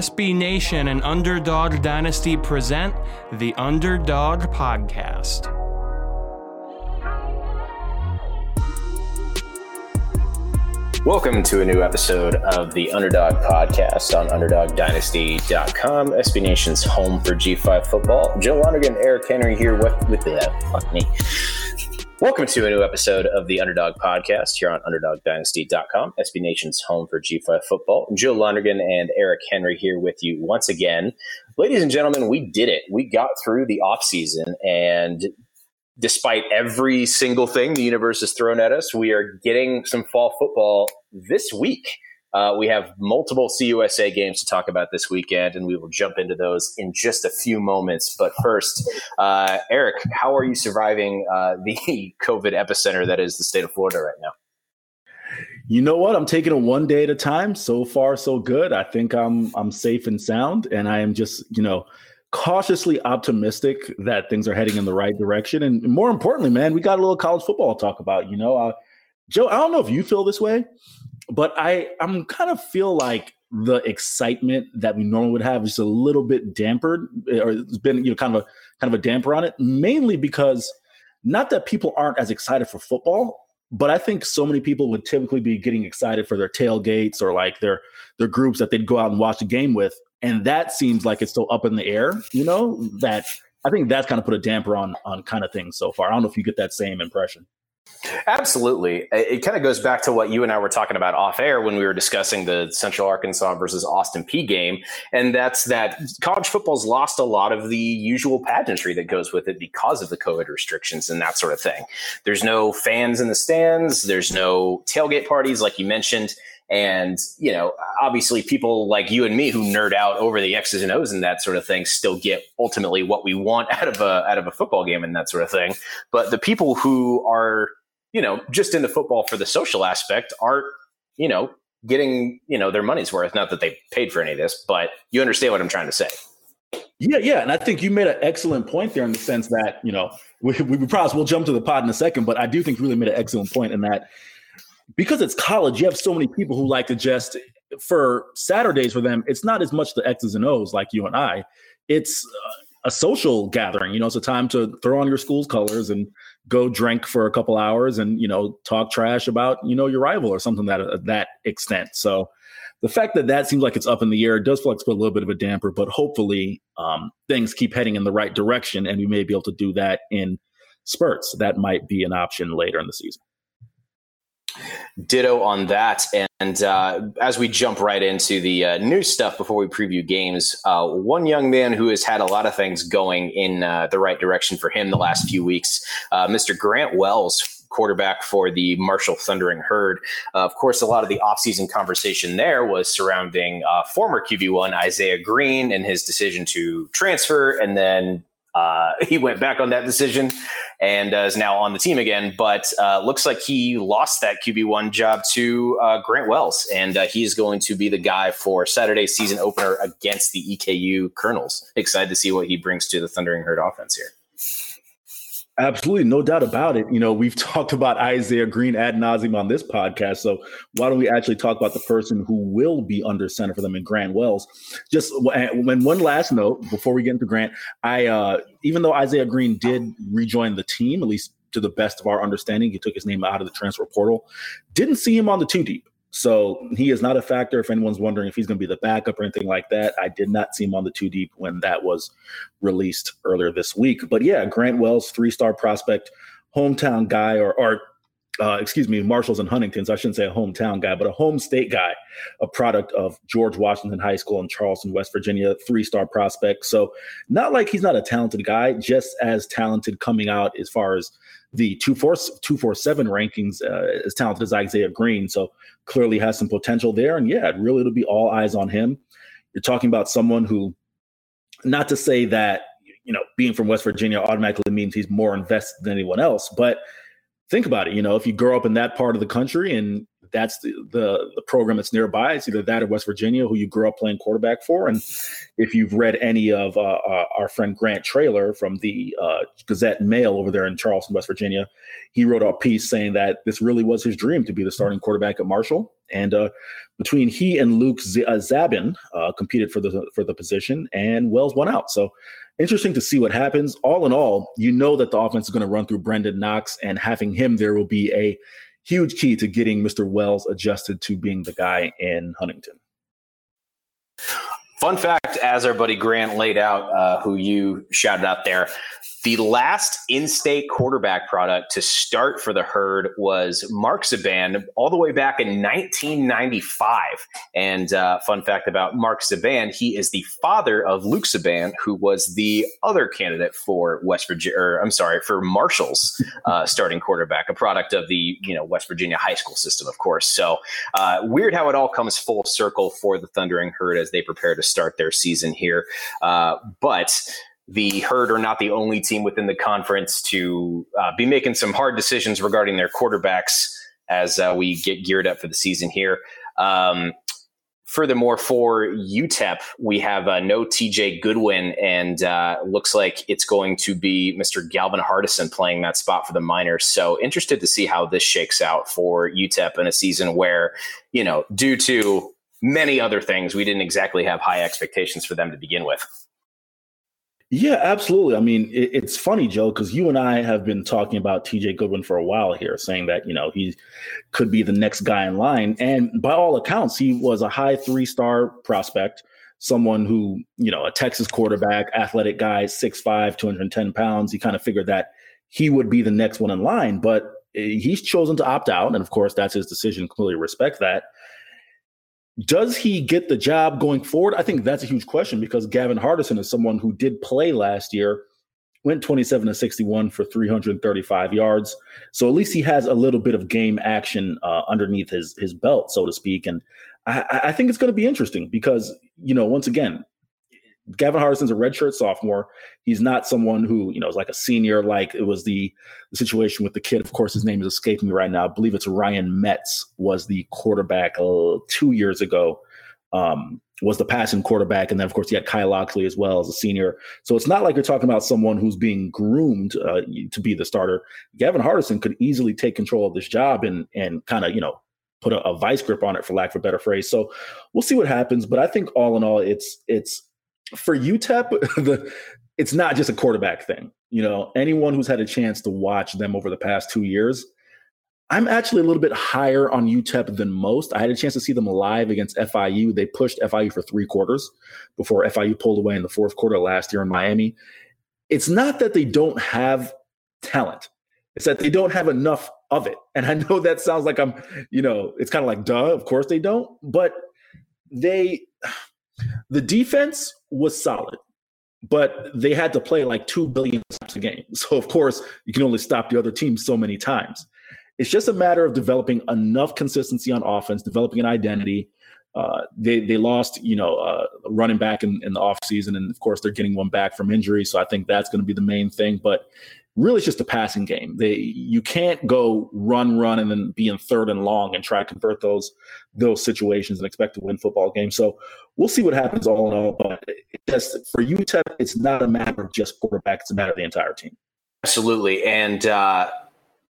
SB Nation and Underdog Dynasty present the Underdog Podcast. Welcome to a new episode of the Underdog Podcast on UnderdogDynasty.com, SB Nation's home for G5 football. Joe Lonergan, Eric Henry here with, with the, fuck me. Welcome to a new episode of the Underdog Podcast here on UnderdogDynasty.com, SB Nation's home for G5 football. Jill Lonergan and Eric Henry here with you once again. Ladies and gentlemen, we did it. We got through the offseason, and despite every single thing the universe has thrown at us, we are getting some fall football this week. Uh, we have multiple CUSA games to talk about this weekend, and we will jump into those in just a few moments. But first, uh, Eric, how are you surviving uh, the COVID epicenter that is the state of Florida right now? You know what? I'm taking it one day at a time. So far, so good. I think I'm I'm safe and sound, and I am just you know cautiously optimistic that things are heading in the right direction. And more importantly, man, we got a little college football to talk about. You know, uh, Joe, I don't know if you feel this way, but I I'm kind of feel like the excitement that we normally would have is a little bit dampered, eh, or it's been you know kind of a kind of a damper on it, mainly because not that people aren't as excited for football, but I think so many people would typically be getting excited for their tailgates or like their their groups that they'd go out and watch a game with, and that seems like it's still up in the air. You know that I think that's kind of put a damper on on kind of things so far. I don't know if you get that same impression. Absolutely. It kind of goes back to what you and I were talking about off air when we were discussing the Central Arkansas versus Austin Peay game. And that's that college football's lost a lot of the usual pageantry that goes with it because of the COVID restrictions and that sort of thing. There's no fans in the stands, there's no tailgate parties, like you mentioned. And, you know, obviously people like you and me who nerd out over the X's and O's and that sort of thing still get ultimately what we want out of a out of a football game and that sort of thing. But the people who are you know, just into football for the social aspect aren't, you know, getting, you know, their money's worth. Not that they paid for any of this, but you understand what I'm trying to say. Yeah, yeah. And I think you made an excellent point there in the sense that, you know, we, we promise we'll jump to the pod in a second, but I do think you really made an excellent point in that because it's college, you have so many people who like to just, for Saturdays for them, it's not as much the X's and O's like you and I. It's, a social gathering. You know, it's a time to throw on your school's colors and go drink for a couple hours and you know talk trash about you know your rival or something that uh, that extent. So the fact that that seems like it's up in the air does it's put a little bit of a damper, but hopefully um, things keep heading in the right direction and we may be able to do that in spurts. That might be an option later in the season. Ditto on that. And uh, as we jump right into the uh, new stuff before we preview games, uh, one young man who has had a lot of things going in uh, the right direction for him the last few weeks, uh, Mr. Grant Wells, quarterback for the Marshall Thundering Herd. Uh, of course, a lot of the offseason conversation there was surrounding former QB1 Isaiah Green and his decision to transfer and then uh, he went back on that decision and uh, is now on the team again. But uh, looks like he lost that QB one job to uh, Grant Wells, and uh, he's going to be the guy for Saturday's season opener against the EKU Colonels. Excited to see what he brings to the Thundering Herd offense here. Absolutely, no doubt about it. You know, we've talked about Isaiah Green ad nauseum on this podcast. So why don't we actually talk about the person who will be under center for them in Grant Wells? Just when one last note before we get into Grant, I uh, even though Isaiah Green did rejoin the team, at least to the best of our understanding, he took his name out of the transfer portal. Didn't see him on the two deep. So he is not a factor. If anyone's wondering if he's going to be the backup or anything like that, I did not see him on the two deep when that was released earlier this week. But yeah, Grant Wells, three star prospect, hometown guy, or, or uh, excuse me, Marshalls and Huntingtons. I shouldn't say a hometown guy, but a home state guy, a product of George Washington High School in Charleston, West Virginia, three star prospect. So, not like he's not a talented guy, just as talented coming out as far as the 247 rankings, uh, as talented as Isaiah Green. So, clearly has some potential there. And yeah, really, it'll be all eyes on him. You're talking about someone who, not to say that, you know, being from West Virginia automatically means he's more invested than anyone else, but think about it. You know, if you grow up in that part of the country and that's the, the, the program that's nearby. It's either that or West Virginia, who you grew up playing quarterback for. And if you've read any of uh, uh, our friend Grant Traylor from the uh, Gazette Mail over there in Charleston, West Virginia, he wrote a piece saying that this really was his dream to be the starting quarterback at Marshall. And uh, between he and Luke Z- uh, Zabin uh, competed for the for the position, and Wells won out. So interesting to see what happens. All in all, you know that the offense is going to run through Brenden Knox, and having him there will be a huge key to getting Mr. Wells adjusted to being the guy in Huntington. Fun fact, as our buddy Grant laid out, uh, who you shouted out there, the last in-state quarterback product to start for the herd was Mark Zaban all the way back in 1995. And uh, fun fact about Mark Zaban, he is the father of Luke Zaban, who was the other candidate for West Virginia, or I'm sorry, for Marshall's uh, starting quarterback, a product of the you know West Virginia high school system, of course. So uh, weird how it all comes full circle for the Thundering Herd as they prepare to start their season here. Uh, but the Herd are not the only team within the conference to uh, be making some hard decisions regarding their quarterbacks as uh, we get geared up for the season here. Um, furthermore, for UTEP, we have uh, no TJ Goodwin, and uh, looks like it's going to be Mr. Gavin Hardison playing that spot for the Miners. So, interested to see how this shakes out for UTEP in a season where, you know, due to many other things, we didn't exactly have high expectations for them to begin with. Yeah, absolutely. I mean, it, it's funny, Joe, because you and I have been talking about TJ Goodwin for a while here, saying that, you know, he could be the next guy in line. And by all accounts, he was a high three star prospect, someone who, you know, a Texas quarterback, athletic guy, 6'5, 210 pounds. He kind of figured that he would be the next one in line, but eh, he's chosen to opt out. And of course, that's his decision. Clearly respect that. Does he get the job going forward? I think that's a huge question because Gavin Hardison is someone who did play last year, went 27 to 61 for 335 yards. So at least he has a little bit of game action uh, underneath his his belt, so to speak. And I, I think it's going to be interesting because you know once again Gavin Hardison's a redshirt sophomore. He's not someone who, you know, is like a senior, like it was the, the situation with the kid. Of course, his name is escaping me right now. I believe it's Ryan Metz was the quarterback uh, two years ago, um, was the passing quarterback. And then, of course, you had Kai Locksley as well as a senior. So it's not like you're talking about someone who's being groomed uh, to be the starter. Gavin Hardison could easily take control of this job and, and kind of, you know, put a, a vice grip on it for lack of a better phrase. So we'll see what happens. But I think all in all, it's, it's, for UTEP, the it's not just a quarterback thing. You know, anyone who's had a chance to watch them over the past two years, I'm actually a little bit higher on UTEP than most. I had a chance to see them live against FIU. They pushed FIU for three quarters before FIU pulled away in the fourth quarter last year in Miami. It's not that they don't have talent. It's that they don't have enough of it. And I know that sounds like I'm, you know, it's kind of like, duh, of course they don't. But they the defense was solid, but they had to play like 2 billion times a game. So, of course, you can only stop the other team so many times. It's just a matter of developing enough consistency on offense, developing an identity. Uh, they they lost, you know, uh, running back in, in the offseason, and of course they're getting one back from injury. So I think that's going to be the main thing. But really it's just a passing game. They you can't go run, run, and then be in third and long and try to convert those those situations and expect to win football games. So we'll see what happens all in all. But just for UTEP, it's not a matter of just quarterback; it's a matter of the entire team. Absolutely, and. uh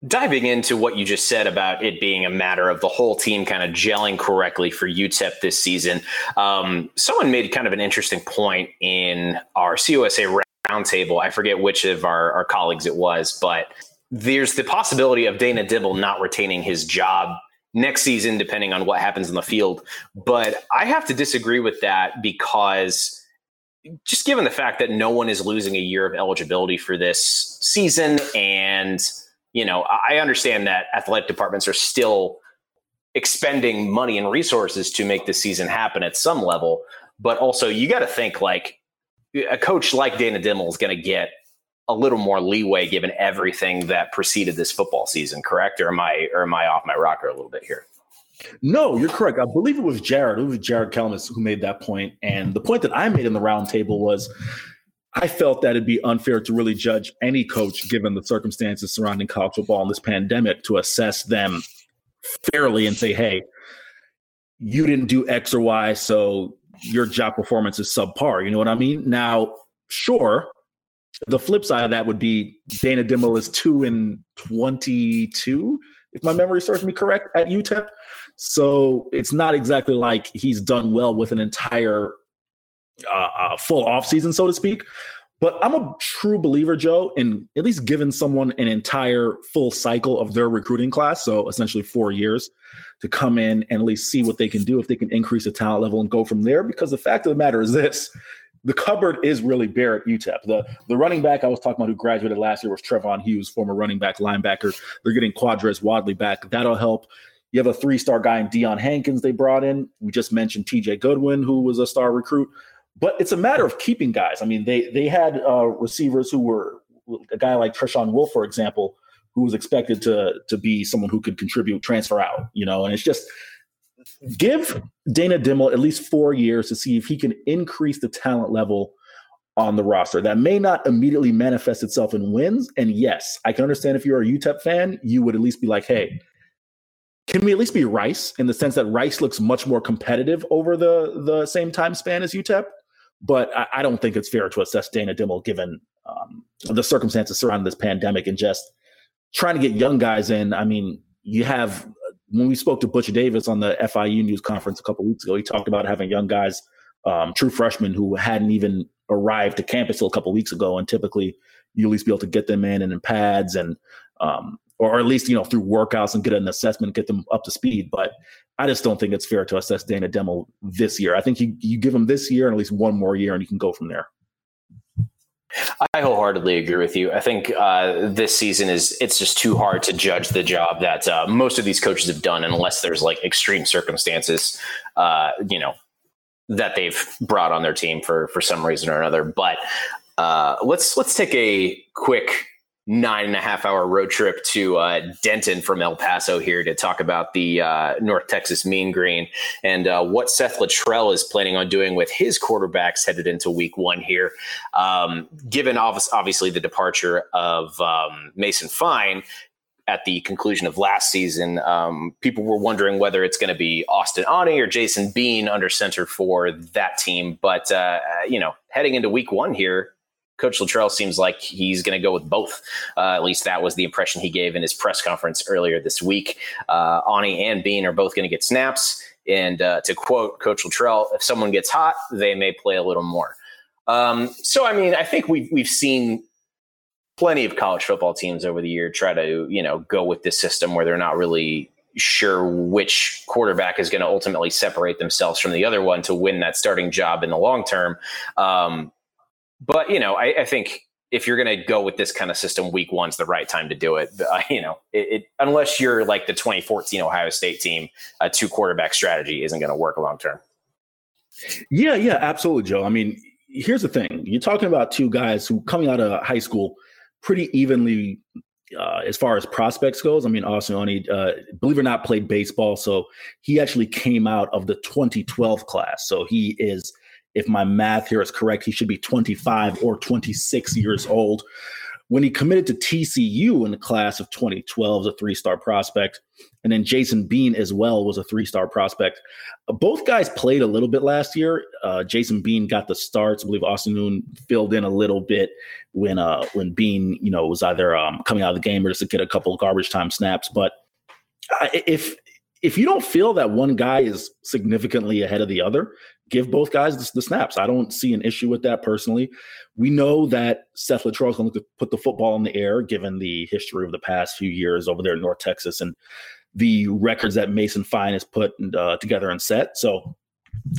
Diving into what you just said about it being a matter of the whole team kind of gelling correctly for UTEP this season, um, someone made kind of an interesting point in our CUSA roundtable. I forget which of our, our colleagues it was, but there's the possibility of Dana Dimel not retaining his job next season, depending on what happens in the field. But I have to disagree with that because just given the fact that no one is losing a year of eligibility for this season, and you know, I understand that athletic departments are still expending money and resources to make the season happen at some level. But also, you got to think like a coach like Dana Dimel is going to get a little more leeway given everything that preceded this football season, correct? Or am I or am I off my rocker a little bit here? No, you're correct. I believe it was Jared. It was Jared Kelmus who made that point. And the point that I made in the roundtable was I felt that it'd be unfair to really judge any coach given the circumstances surrounding college football and this pandemic to assess them fairly and say, hey, you didn't do X or Y, so your job performance is subpar. You know what I mean? Now, sure, the flip side of that would be Dana Dimel is two and twenty-two, if my memory serves me correct, at UTEP. So it's not exactly like he's done well with an entire uh, uh, full off season, so to speak. But I'm a true believer, Joe, in at least giving someone an entire full cycle of their recruiting class, so essentially four years, to come in and at least see what they can do if they can increase the talent level and go from there. Because the fact of the matter is this the cupboard is really bare at UTEP. The the running back I was talking about who graduated last year was Trevon Hughes, former running back linebacker. They're getting Quardraiz Wadley back. That'll help. You have a three star guy in Deion Hankins they brought in. We just mentioned TJ Goodwin, who was a star recruit. But it's a matter of keeping guys. I mean, they they had uh, receivers who were a guy like Treshaun Wolf, for example, who was expected to to be someone who could contribute, transfer out. You know, and it's just give Dana Dimel at least four years to see if he can increase the talent level on the roster. That may not immediately manifest itself in wins. And yes, I can understand if you're a UTEP fan, you would at least be like, hey, can we at least be Rice in the sense that Rice looks much more competitive over the the same time span as UTEP? But I, I don't think it's fair to assess Dana Dimel given um, the circumstances surrounding this pandemic and just trying to get young guys in. I mean, you have when we spoke to Butch Davis on the FIU news conference a couple weeks ago, he talked about having young guys, um, true freshmen who hadn't even arrived to campus till a couple weeks ago, and typically you at least be able to get them in and in pads and um, or at least you know through workouts and get an assessment, get them up to speed. But I just don't think it's fair to assess Dana Dimel this year. I think you you give him this year and at least one more year, and you can go from there. I wholeheartedly agree with you. I think uh, this season is it's just too hard to judge the job that uh, most of these coaches have done unless there's like extreme circumstances, uh, you know, that they've brought on their team for for some reason or another. But uh, let's let's take a quick nine and a half hour road trip to uh, Denton from El Paso here to talk about the uh, North Texas Mean Green and uh, what Seth Littrell is planning on doing with his quarterbacks headed into week one here. Um, given obviously the departure of um, Mason Fine, at the conclusion of last season, um, people were wondering whether it's going to be Austin Aune or Jason Bean under center for that team. But, uh, you know, heading into week one here, Coach Littrell seems like he's going to go with both. Uh, at least that was the impression he gave in his press conference earlier this week. Uh, Aune and Bean are both going to get snaps. And uh, to quote Coach Littrell, if someone gets hot, they may play a little more. Um, so, I mean, I think we've, we've seen plenty of college football teams over the year try to, you know, go with this system where they're not really sure which quarterback is going to ultimately separate themselves from the other one to win that starting job in the long term. Um, but you know, I, I think if you're going to go with this kind of system, week one's the right time to do it. Uh, you know, it, it, unless you're like the 2014 Ohio State team, a two quarterback strategy isn't going to work long term. Yeah, yeah, absolutely, Joe. I mean, here's the thing: you're talking about two guys who coming out of high school pretty evenly. Uh, as far as prospects goes, I mean, Austin Aune, uh, believe it or not, played baseball, so he actually came out of the 2012 class. So he is if my math here is correct, he should be 25 or 26 years old. When he committed to TCU in the class of 2012 as a three star prospect, and then Jason Bean as well was a three star prospect. Both guys played a little bit last year. Uh, Jason Bean got the starts. I believe Austin Aune filled in a little bit when uh, when Bean, you know, was either um, coming out of the game or just to get a couple of garbage time snaps. But if if you don't feel that one guy is significantly ahead of the other, give both guys the, the, snaps. I don't see an issue with that personally. We know that Seth Littrell is going to put the football in the air, given the history of the past few years over there in North Texas and the records that Mason Fine has put uh, together and set. So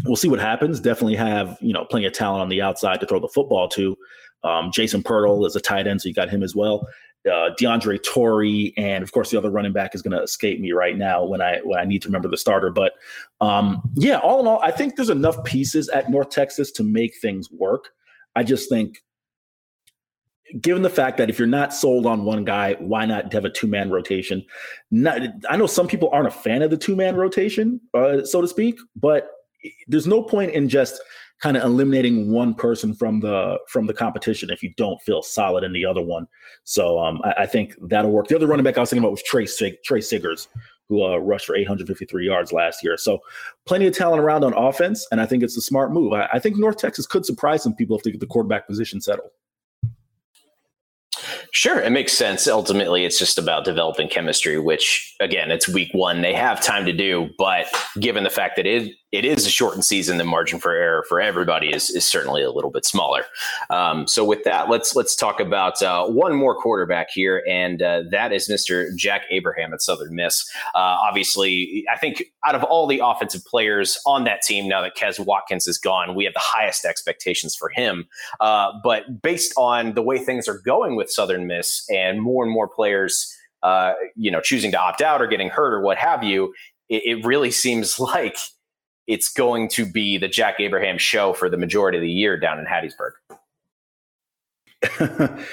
we'll see what happens. Definitely have you know plenty of talent on the outside to throw the football to. Um, Jason Pirtle is a tight end, so you got him as well uh, DeAndre Torrey, and of course the other running back is going to escape me right now when I when I need to remember the starter. But um, yeah, all in all, I think there's enough pieces at North Texas to make things work. I just think, given the fact that if you're not sold on one guy, why not have a two man rotation? Not, I know some people aren't a fan of the two man rotation, uh, so to speak, but there's no point in just kind of eliminating one person from the from the competition if you don't feel solid in the other one. So um, I, I, think that'll work. The other running back I was thinking about was Trey Sig- Tre Siggers, who uh, rushed for 853 yards last year. So plenty of talent around on offense, and I think it's a smart move. I, I think North Texas could surprise some people if they get the quarterback position settled. Sure, it makes sense. Ultimately, it's just about developing chemistry, which again, it's week one. They have time to do, but given the fact that it it is a shortened season, the margin for error for everybody is, is certainly a little bit smaller. Um, so with that, let's let's talk about uh, one more quarterback here, and uh, that is Mr. Jack Abraham at Southern Miss. Uh, obviously, I think out of all the offensive players on that team, now that Quez Watkins is gone, we have the highest expectations for him. Uh, but based on the way things are going with Southern Miss, and more and more players. Uh, you know, choosing to opt out or getting hurt or what have you, it, it really seems like it's going to be the Jack Abraham show for the majority of the year down in Hattiesburg.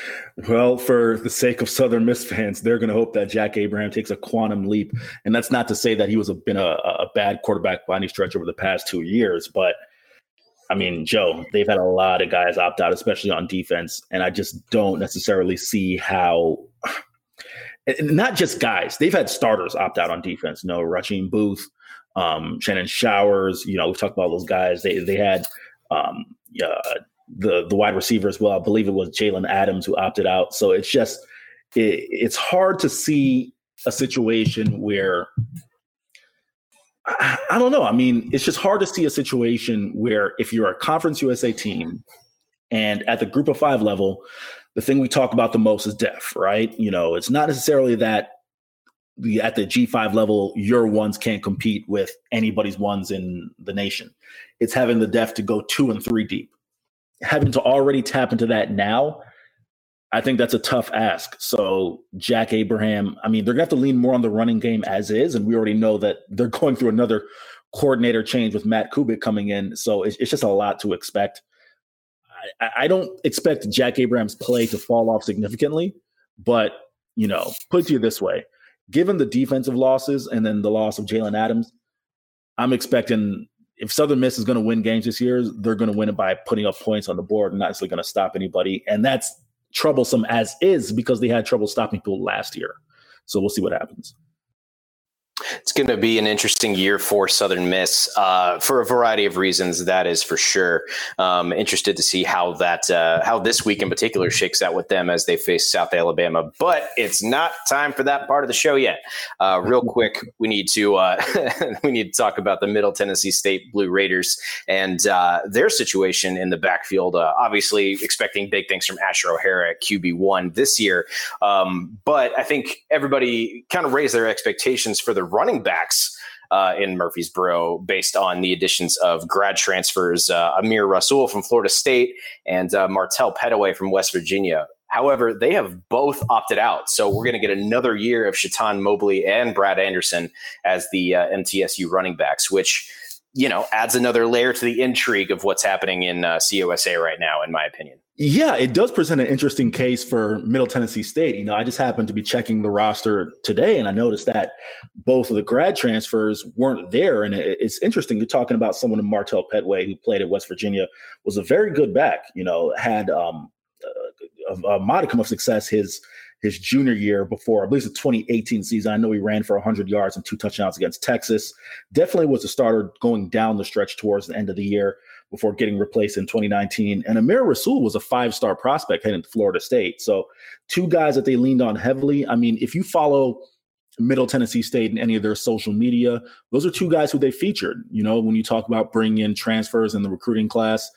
well, for the sake of Southern Miss fans, they're going to hope that Jack Abraham takes a quantum leap. And that's not to say that he was a, been a, a bad quarterback by any stretch over the past two years, but I mean, Joe, they've had a lot of guys opt out, especially on defense, and I just don't necessarily see how. Not just guys; they've had starters opt out on defense. No, Rasheen Booth, um, Shannon Showers. You know, we've talked about those guys. They they had um, uh, the the wide receiver as well. I believe it was Jalen Adams who opted out. So it's just it, it's hard to see a situation where I, I don't know. I mean, it's just hard to see a situation where if you're a Conference USA team and at the Group of Five level, the thing we talk about the most is depth, right? You know, it's not necessarily that at the G5 level, your ones can't compete with anybody's ones in the nation. It's having the depth to go two and three deep. Having to already tap into that now, I think that's a tough ask. So Jack Abraham, I mean, they're gonna have to lean more on the running game as is, and we already know that they're going through another coordinator change with Matt Kubik coming in. So it's, it's just a lot to expect. I, I don't expect Jack Abraham's play to fall off significantly, but you know, put it to you this way: given the defensive losses and then the loss of Jalen Adams, I'm expecting if Southern Miss is going to win games this year, they're going to win it by putting up points on the board and not necessarily going to stop anybody. And that's troublesome as is because they had trouble stopping people last year. So we'll see what happens. It's going to be an interesting year for Southern Miss uh, for a variety of reasons. That is for sure. Um, interested to see how that uh, how this week in particular shakes out with them as they face South Alabama. But it's not time for that part of the show yet. Uh, real quick, we need to uh, we need to talk about the Middle Tennessee State Blue Raiders and uh, their situation in the backfield. Uh, obviously, expecting big things from Asher O'Hara at QB one this year, um, but I think everybody kind of raised their expectations for the running backs uh, in Murfreesboro based on the additions of grad transfers uh, Amir Rasul from Florida State and uh, Martell Pettaway from West Virginia. However, they have both opted out. So we're going to get another year of Chaton Mobley and Brad Anderson as the uh, MTSU running backs, which you know adds another layer to the intrigue of what's happening in uh, CUSA right now, in my opinion. Yeah, it does present an interesting case for Middle Tennessee State. You know, I just happened to be checking the roster today, and I noticed that both of the grad transfers weren't there. And it's interesting. You're talking about someone in Martell Pettaway who played at West Virginia, was a very good back. You know, had um, a, a modicum of success his his junior year before, I believe it's the 2018 season. I know he ran for 100 yards and two touchdowns against Texas. Definitely was a starter going down the stretch towards the end of the year before getting replaced in 2019. And Amir Rasul was a five star prospect heading to Florida State. So, two guys that they leaned on heavily. I mean, if you follow Middle Tennessee State in any of their social media, those are two guys who they featured. You know, when you talk about bringing in transfers in the recruiting class,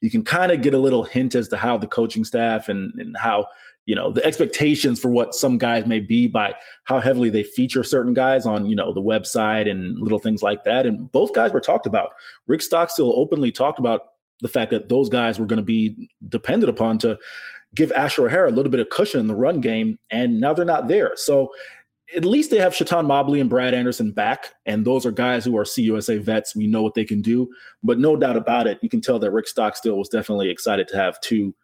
you can kind of get a little hint as to how the coaching staff and, and how you know the expectations for what some guys may be by how heavily they feature certain guys on you know the website and little things like that. And both guys were talked about. Rick stockstill openly talked about the fact that those guys were going to be depended upon to give asher o'hara a little bit of cushion in the run game and now they're not there. So at least they have Chaton Mobley and Brad Anderson back, and those are guys who are CUSA vets. We know what they can do, but no doubt about it, you can tell that Rick Stockstill was definitely excited to have two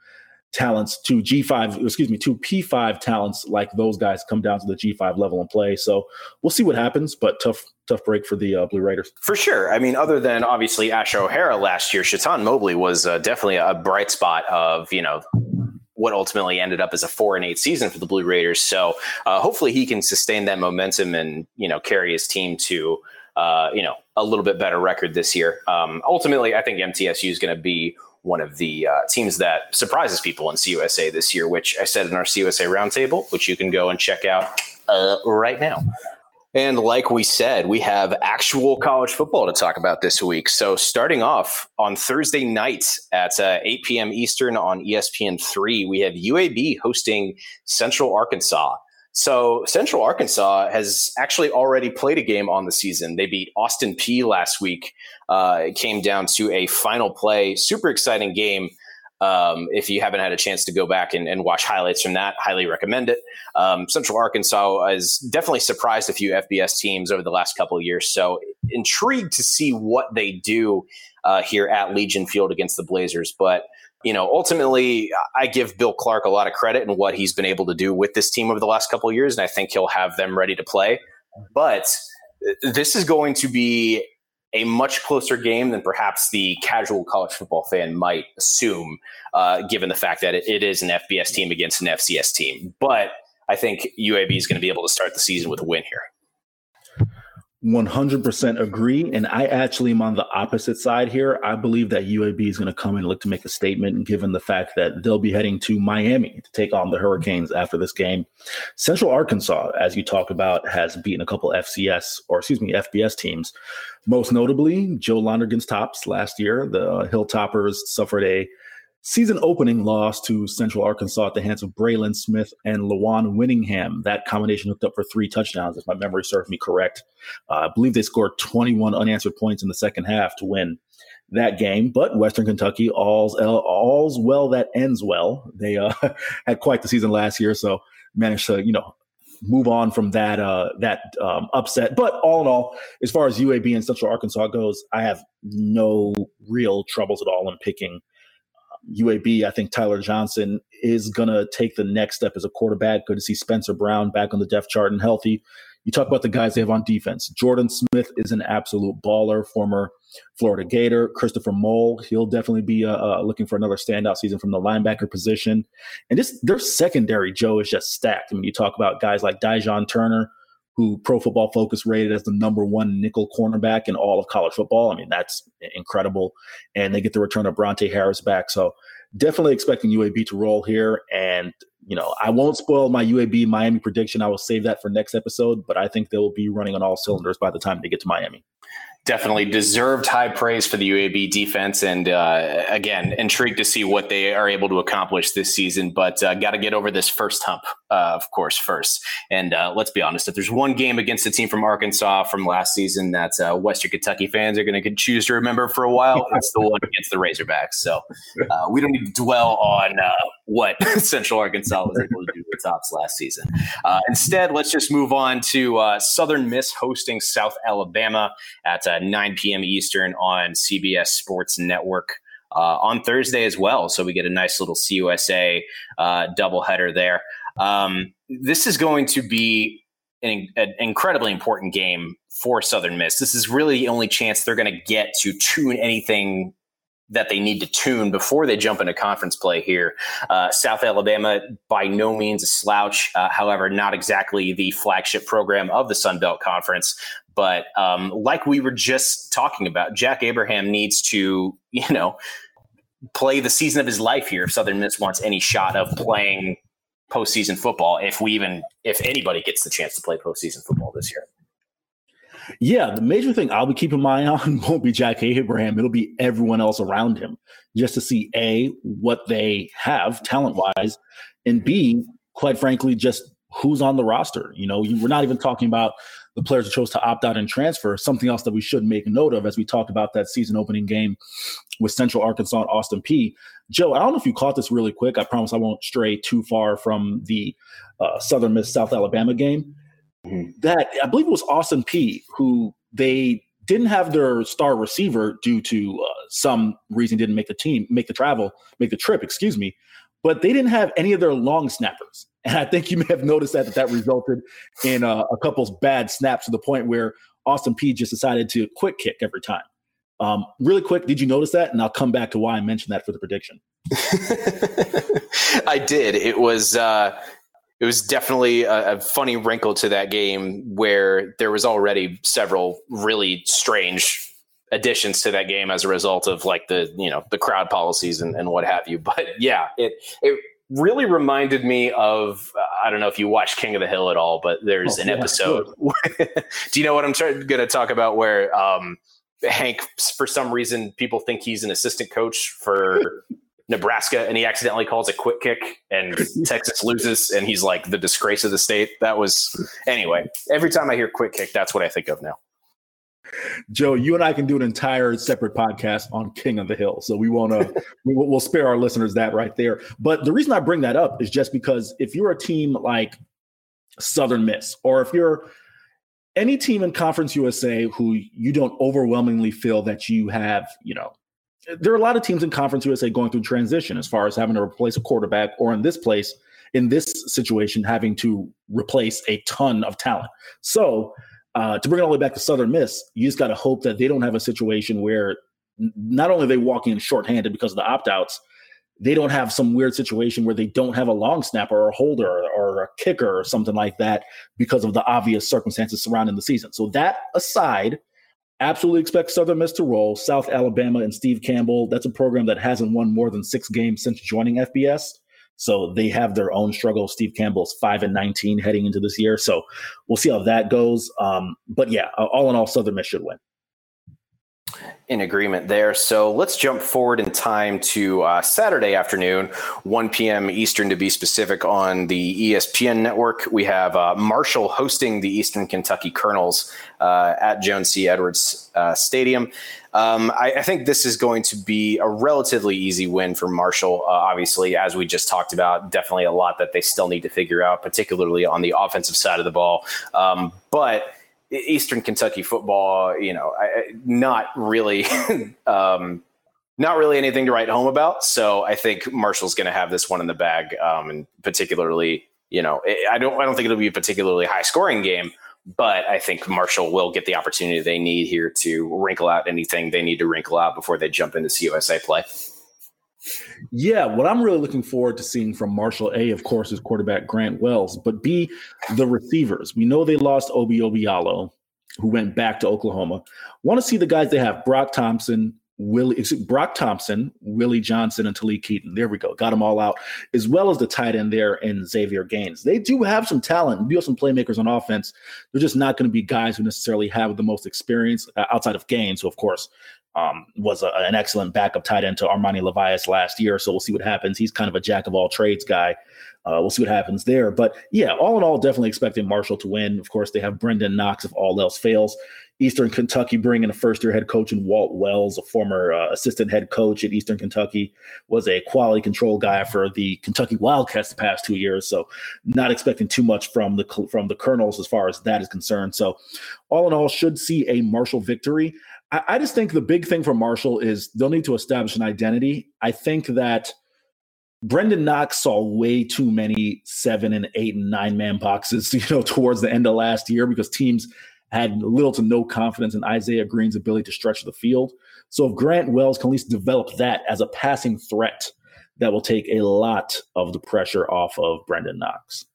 talents to G5, excuse me, to P5 talents like those guys come down to the G5 level and play. So we'll see what happens, but tough, tough break for the uh, Blue Raiders. For sure. I mean, other than obviously Ash O'Hara last year, Chaton Mobley was uh, definitely a bright spot of, you know, what ultimately ended up as a four and eight season for the Blue Raiders. So uh, hopefully he can sustain that momentum and you know carry his team to uh, you know a little bit better record this year. Um, ultimately, I think MTSU is going to be one of the uh, teams that surprises people in CUSA this year, which I said in our CUSA roundtable, which you can go and check out uh, right now. And like we said, we have actual college football to talk about this week. So, starting off on Thursday night at uh, 8 p.m. Eastern on ESPN3, we have UAB hosting Central Arkansas. So, Central Arkansas has actually already played a game on the season. They beat Austin Peay last week. Uh, it came down to a final play. Super exciting game. Um, if you haven't had a chance to go back and, and watch highlights from that, highly recommend it. Um, Central Arkansas has definitely surprised a few FBS teams over the last couple of years. So intrigued to see what they do uh, here at Legion Field against the Blazers. But you know, ultimately, I give Bill Clark a lot of credit in what he's been able to do with this team over the last couple of years, and I think he'll have them ready to play. But this is going to be a much closer game than perhaps the casual college football fan might assume, uh, given the fact that it, it is an FBS team against an FCS team. But I think UAB is going to be able to start the season with a win here. 100% agree. And I actually am on the opposite side here. I believe that UAB is going to come and look to make a statement, given the fact that they'll be heading to Miami to take on the Hurricanes after this game. Central Arkansas, as you talk about, has beaten a couple FCS or, excuse me, FBS teams. Most notably, Joe Lonergan's Tops last year. The Hilltoppers suffered a Season opening loss to Central Arkansas at the hands of Breylin Smith and Lujuan Winningham. That combination hooked up for three touchdowns, if my memory serves me correct. Uh, I believe they scored 21 unanswered points in the second half to win that game. But Western Kentucky, all's, all's well that ends well. They uh, had quite the season last year, so managed to, you know, move on from that uh, that um, upset. But all in all, as far as UAB and Central Arkansas goes, I have no real troubles at all in picking UAB, I think Tyler Johnston is going to take the next step as a quarterback. Good to see Spencer Brown back on the depth chart and healthy. You talk about the guys they have on defense. Jordan Smith is an absolute baller, former Florida Gator. Kristopher Moll, he'll definitely be uh, uh, looking for another standout season from the linebacker position. And this, their secondary, Joe, is just stacked. I mean, you talk about guys like Dijon Turner, who Pro Football Focus rated as the number one nickel cornerback in all of college football. I mean, that's incredible. And they get the return of Brontae Harris back. So definitely expecting UAB to roll here. And, you know, I won't spoil my UAB Miami prediction. I will save that for next episode, but I think they will be running on all cylinders by the time they get to Miami definitely deserved high praise for the UAB defense. And uh, again, intrigued to see what they are able to accomplish this season. But uh, got to get over this first hump, uh, of course, first. And uh, let's be honest, if there's one game against a team from Arkansas from last season that uh, Western Kentucky fans are going to choose to remember for a while, it's the one against the Razorbacks. So uh, we don't need to dwell on what Central Arkansas was able to do with Tops last season. instead, let's just move on to Southern Miss hosting South Alabama at 9 p.m. Eastern on CBS Sports Network. Uh, on Thursday as well. So we get a nice little CUSA uh, doubleheader there. Um, this is going to be an, an, incredibly important game for Southern Miss. This is really the only chance they're going to get to tune anything that they need to tune before they jump into conference play here. Uh, South Alabama, by no means a slouch. Uh, however, not exactly the flagship program of the Sun Belt Conference. But um, like we were just talking about, Jack Abraham needs to, you know, play the season of his life here if Southern Miss wants any shot of playing postseason football. If we even, if anybody gets the chance to play postseason football this year. Yeah, the major thing I'll be keeping my eye on won't be Jack Abraham. It'll be everyone else around him just to see A, what they have talent wise, and B, quite frankly, just who's on the roster. You know, we're not even talking about the players who chose to opt out and transfer. Something else that we should make note of as we talked about that season opening game with Central Arkansas and Austin Peay Joe, I don't know if you caught this really quick. I promise I won't stray too far from the uh, Southern Miss South Alabama game. Mm-hmm. That I believe it was Austin Peay who they didn't have their star receiver due to uh, some reason didn't make the team make the travel make the trip excuse me but they didn't have any of their long snappers and I think you may have noticed that that, that resulted in uh, a couple's bad snaps to the point where Austin Peay just decided to quick kick every time. Um, really quick, did you notice that? And I'll come back to why I mentioned that for the prediction. I did. It was uh, it was definitely a, a, funny wrinkle to that game where there was already several really strange additions to that game as a result of like the you know the crowd policies and, and what have you. But yeah, it it really reminded me of uh, I don't know if you watch King of the Hill at all, but there's oh, an yeah, episode. do you know what I'm going to talk about? Where um, Hank, for some reason, people think he's an assistant coach for Nebraska, and he accidentally calls a quick kick, and Texas loses, and he's like the disgrace of the state. That was anyway. Every time I hear quick kick, that's what I think of now. Joe, you and I can do an entire separate podcast on King of the Hill, so we want to we'll spare our listeners that right there. But the reason I bring that up is just because if you're a team like Southern Miss, or if you're any team in Conference USA who you don't overwhelmingly feel that you have, you know, there are a lot of teams in Conference USA going through transition as far as having to replace a quarterback, or in this place, in this situation, having to replace a ton of talent. So, uh, to bring it all the way back to Southern Miss, you just got to hope that they don't have a situation where not only they walk in shorthanded because of the opt outs, they don't have some weird situation where they don't have a long snapper or a holder or a kicker or something like that because of the obvious circumstances surrounding the season. So, that aside, absolutely expect Southern Miss to roll. South Alabama and Steve Campbell, that's a program that hasn't won more than six games since joining FBS. So they have their own struggle. Steve Campbell's five and nineteen heading into this year. So we'll see how that goes. Um, but yeah, all in all, Southern Miss should win in agreement there. So let's jump forward in time to uh, Saturday afternoon, 1 p.m. Eastern to be specific, on the ESPN network. We have uh, Marshall hosting the Eastern Kentucky Colonels uh, at Joan C. Edwards uh, Stadium. Um, I, I, think this is going to be a relatively easy win for Marshall. Uh, obviously, as we just talked about, definitely a lot that they still need to figure out, particularly on the offensive side of the ball. Um, but Eastern Kentucky football, you know, I, not really, um, not really anything to write home about. So I think Marshall's going to have this one in the bag, um, and particularly, you know, I don't, I don't think it'll be a particularly high scoring game, but I think Marshall will get the opportunity they need here to wrinkle out anything they need to wrinkle out before they jump into CUSA play. Yeah, what I'm really looking forward to seeing from Marshall A, of course, is quarterback Grant Wells, but B, the receivers. We know they lost Obi Obialo, who went back to Oklahoma. Want to see the guys they have: Brock Thompson, Willie, Brock Thompson, Willie Johnson, and Talik Keaton. There we go, got them all out, as well as the tight end there and Xavier Gaines. They do have some talent, do have some playmakers on offense. They're just not going to be guys who necessarily have the most experience uh, outside of Gaines, who of course um, was a, an excellent backup tight end to Armani Levias last year. So we'll see what happens. He's kind of a jack of all trades guy. Uh, we'll see what happens there. But yeah, all in all, definitely expecting Marshall to win. Of course, they have Brenden Knox if all else fails. Eastern Kentucky bringing a first year head coach in Walt Wells, a former uh, assistant head coach at Eastern Kentucky, was a quality control guy for the Kentucky Wildcats the past two years. So not expecting too much from the from the Colonels as far as that is concerned. So all in all, should see a Marshall victory. I, I just think the big thing for Marshall is they'll need to establish an identity. I think that Brenden Knox saw way too many seven and eight and nine man boxes, you know, towards the end of last year because teams had little to no confidence in Isaiah Green's ability to stretch the field. So if Grant Wells can at least develop that as a passing threat, that will take a lot of the pressure off of Brenden Knox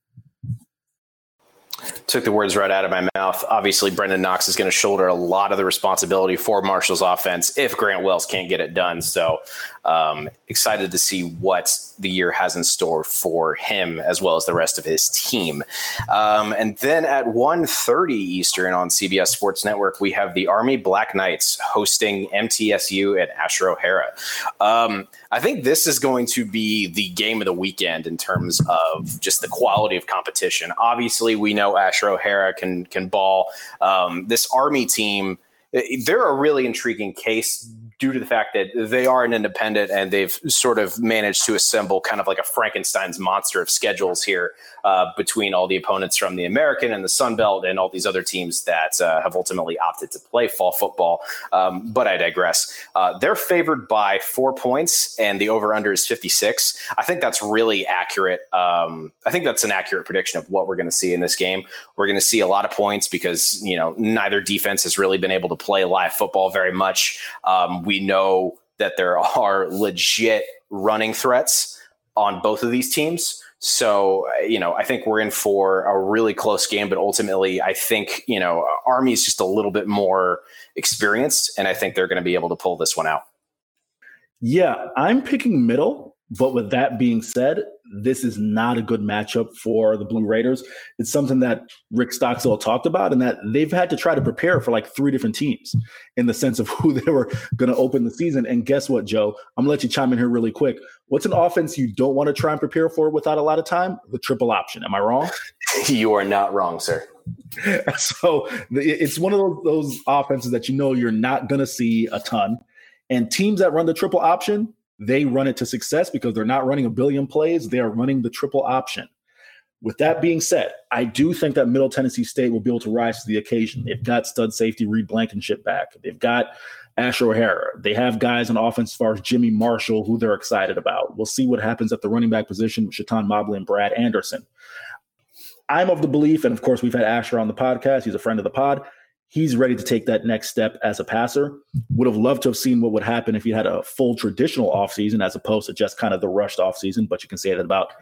took the words right out of my mouth. Obviously, Brenden Knox is going to shoulder a lot of the responsibility for Marshall's offense if Grant Wells can't get it done. So, um, excited to see what the year has in store for him as well as the rest of his team. Um, and then at 1.30 Eastern on CBS Sports Network, we have the Army Black Knights hosting MTSU at Asher O'Hara. Um, I think this is going to be the game of the weekend in terms of just the quality of competition. Obviously, we know Asher O'Hara can can ball. Um, this Army team, they're a really intriguing case due to the fact that they are an independent and they've sort of managed to assemble kind of like a Frankenstein's monster of schedules here uh, between all the opponents from the American and the Sun Belt and all these other teams that uh, have ultimately opted to play fall football. Um, but I digress. Uh, they're favored by four points, and the over under is 56. I think that's really accurate. Um, I think that's an accurate prediction of what we're going to see in this game. We're going to see a lot of points because, you know, neither defense has really been able to play live football very much. Um, we know that there are legit running threats on both of these teams. So, you know, I think we're in for a really close game, but ultimately, I think, you know, Army's just a little bit more experienced, and I think they're going to be able to pull this one out. Yeah, I'm picking middle. But with that being said, this is not a good matchup for the Blue Raiders. It's something that Rick Stockstill talked about, and that they've had to try to prepare for like three different teams in the sense of who they were going to open the season. And guess what, Joe? I'm gonna let you chime in here really quick. What's an offense you don't want to try and prepare for without a lot of time? The triple option. Am I wrong? you are not wrong, sir. so it's one of those, those offenses that you know you're not going to see a ton. And teams that run the triple option, they run it to success because they're not running a billion plays. They are running the triple option. With that being said, I do think that Middle Tennessee State will be able to rise to the occasion. They've got stud safety Reed Blankenship back. They've got Asher O'Hara. They have guys on offense as far as Jimmy Marshall, who they're excited about. We'll see what happens at the running back position with Chaton Mobley and Brad Anderson. I'm of the belief, and of course, we've had Asher on the podcast. He's a friend of the pod he's ready to take that next step as a passer. Would have loved to have seen what would happen if he had a full traditional offseason as opposed to just kind of the rushed offseason. But you can say that about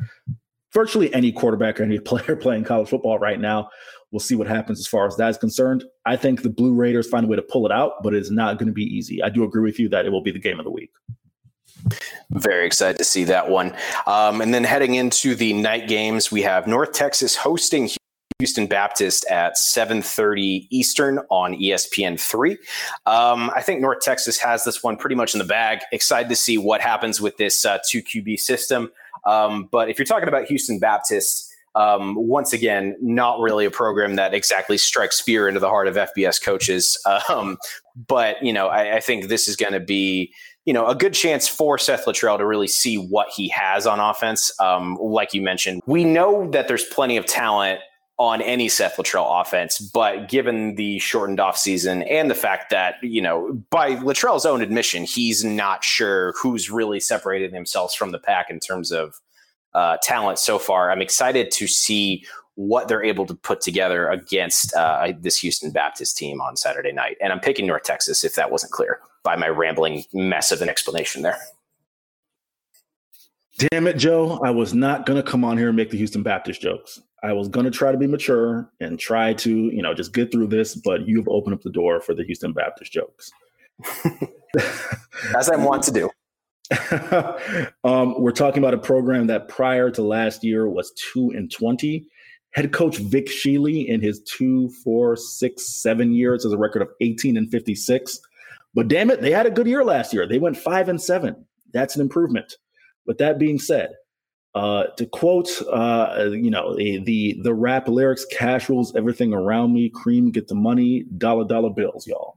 virtually any quarterback or any player playing college football right now. We'll see what happens as far as that is concerned. I think the Blue Raiders find a way to pull it out, but it's not going to be easy. I do agree with you that it will be the game of the week. Very excited to see that one. Um, and then heading into the night games, we have North Texas hosting Houston Baptist at 7:30 Eastern on ESPN3. Um, I think North Texas has this one pretty much in the bag. Excited to see what happens with this uh, two QB system. Um, but if you're talking about Houston Baptist, um, once again, not really a program that exactly strikes fear into the heart of FBS coaches. Um, but you know, I, I think this is going to be you know, a good chance for Seth Littrell to really see what he has on offense. Um, like you mentioned, we know that there's plenty of talent on any Seth Littrell offense. But given the shortened offseason and the fact that, you know, by Littrell's own admission, he's not sure who's really separated themselves from the pack in terms of uh, talent so far. I'm excited to see what they're able to put together against uh, this Houston Baptist team on Saturday night. And I'm picking North Texas if that wasn't clear by my rambling mess of an explanation there. Damn it, Joe. I was not going to come on here and make the Houston Baptist jokes. I was going to try to be mature and try to, you know, just get through this, but you've opened up the door for the Houston Baptist jokes. As I want to do. um, we're talking about a program that prior to last year was two and 20. Head coach Vic Shealy in his two, four, six, seven years has a record of 18 and 56. But damn it, they had a good year last year. They went five and seven. That's an improvement. With that being said, uh, to quote, uh, you know, the, the the rap lyrics, cash rules everything around me. Cream, get the money, dollar dollar bills, y'all.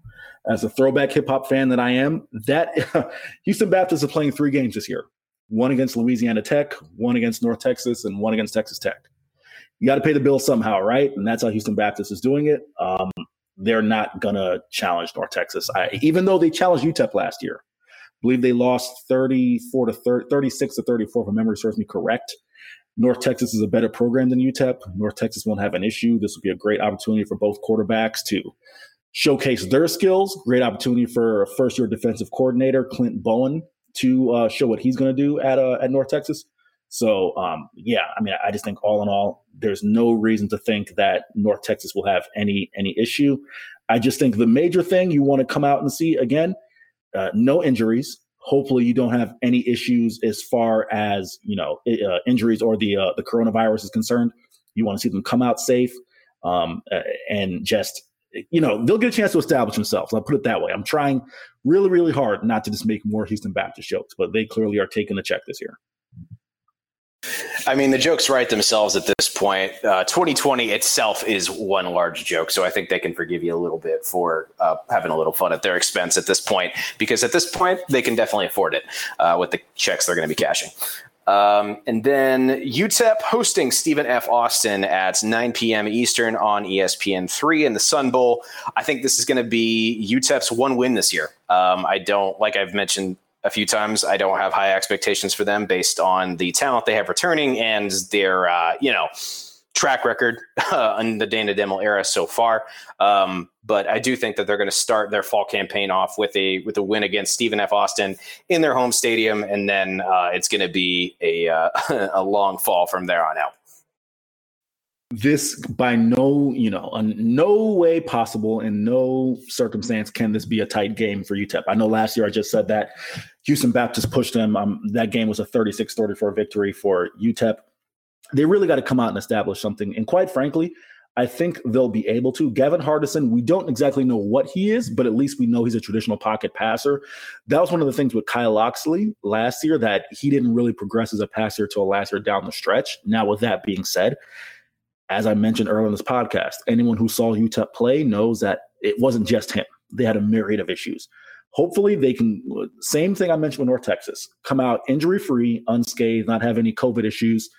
As a throwback hip hop fan that I am, that Houston Baptist is playing three games this year: one against Louisiana Tech, one against North Texas, and one against Texas Tech. You got to pay the bill somehow, right? And that's how Houston Baptist is doing it. Um, they're not gonna challenge North Texas, I, even though they challenged UTEP last year believe they lost 34 to 30, 36 to 34, if memory serves me correct. North Texas is a better program than UTEP. North Texas won't have an issue. This will be a great opportunity for both quarterbacks to showcase their skills. Great opportunity for first year defensive coordinator, Clint Bowen, to uh, show what he's going to do at, uh, at North Texas. So, um, yeah, I mean, I just think all in all, there's no reason to think that North Texas will have any any issue. I just think the major thing you want to come out and see again uh, no injuries. Hopefully, you don't have any issues as far as you know uh, injuries or the uh, the coronavirus is concerned. You want to see them come out safe um, and just you know they'll get a chance to establish themselves. I'll put it that way. I'm trying really, really hard not to just make more Houston Baptist jokes, but they clearly are taking the check this year. I mean, the jokes write themselves at this point. Uh, 2020 itself is one large joke, so I think they can forgive you a little bit for uh, having a little fun at their expense at this point, because at this point they can definitely afford it uh, with the checks they're going to be cashing. Um, and then UTEP hosting Stephen F. Austin at 9 p.m. Eastern on ESPN3 in the Sun Bowl. I think this is going to be UTEP's one win this year. Um, I don't, like I've mentioned a few times, I don't have high expectations for them based on the talent they have returning and their, uh, you know, track record uh, in the Dana Dimel era so far. Um, but I do think that they're going to start their fall campaign off with a with a win against Stephen F. Austin in their home stadium, and then uh, it's going to be a uh, a long fall from there on out. This by no, you know, no way possible in no circumstance can this be a tight game for UTEP. I know last year I just said that Houston Baptist pushed them. Um, that game was a 36-34 victory for UTEP they really got to come out and establish something. And quite frankly, I think they'll be able to. Gavin Hardison, we don't exactly know what he is, but at least we know he's a traditional pocket passer. That was one of the things with Kai Locksley last year that he didn't really progress as a passer till last year down the stretch. Now, with that being said, as I mentioned earlier in this podcast, anyone who saw UTEP play knows that it wasn't just him. They had a myriad of issues. Hopefully, they can, same thing I mentioned with North Texas, come out injury free, unscathed, not have any COVID issues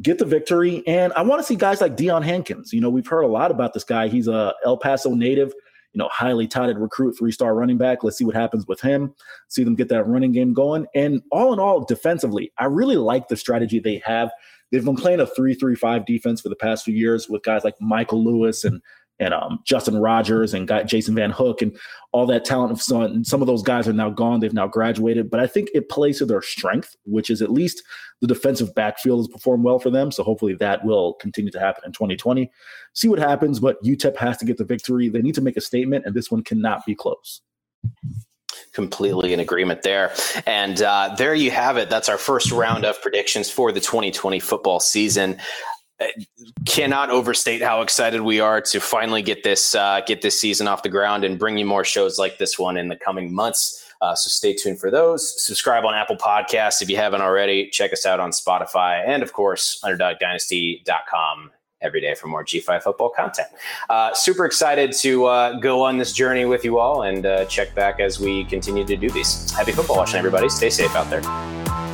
get the victory. And I want to see guys like Deion Hankins. You know, we've heard a lot about this guy. He's a El Paso native, you know, highly touted recruit, three star running back. Let's see what happens with him. See them get that running game going. And all in all, defensively, I really like the strategy they have. They've been playing a 3 3 5 defense for the past few years with guys like Michael Lewis and and um, Justin Rogers and got Jason Van Hook and all that talent of some, some of those guys are now gone. They've now graduated, but I think it plays to their strength, which is at least the defensive backfield has performed well for them. So hopefully that will continue to happen in 2020. See what happens, but UTEP has to get the victory. They need to make a statement, and this one cannot be close completely in agreement there. And uh, there you have it. That's our first round of predictions for the 2020 football season cannot overstate how excited we are to finally get this uh, get this season off the ground and bring you more shows like this one in the coming months. Uh, so stay tuned for those. Subscribe on Apple Podcasts if you haven't already. Check us out on Spotify and of course UnderdogDynasty.com every day for more G5 football content. Uh, super excited to uh, go on this journey with you all and uh, check back as we continue to do these. Happy football watching, everybody. Stay safe out there.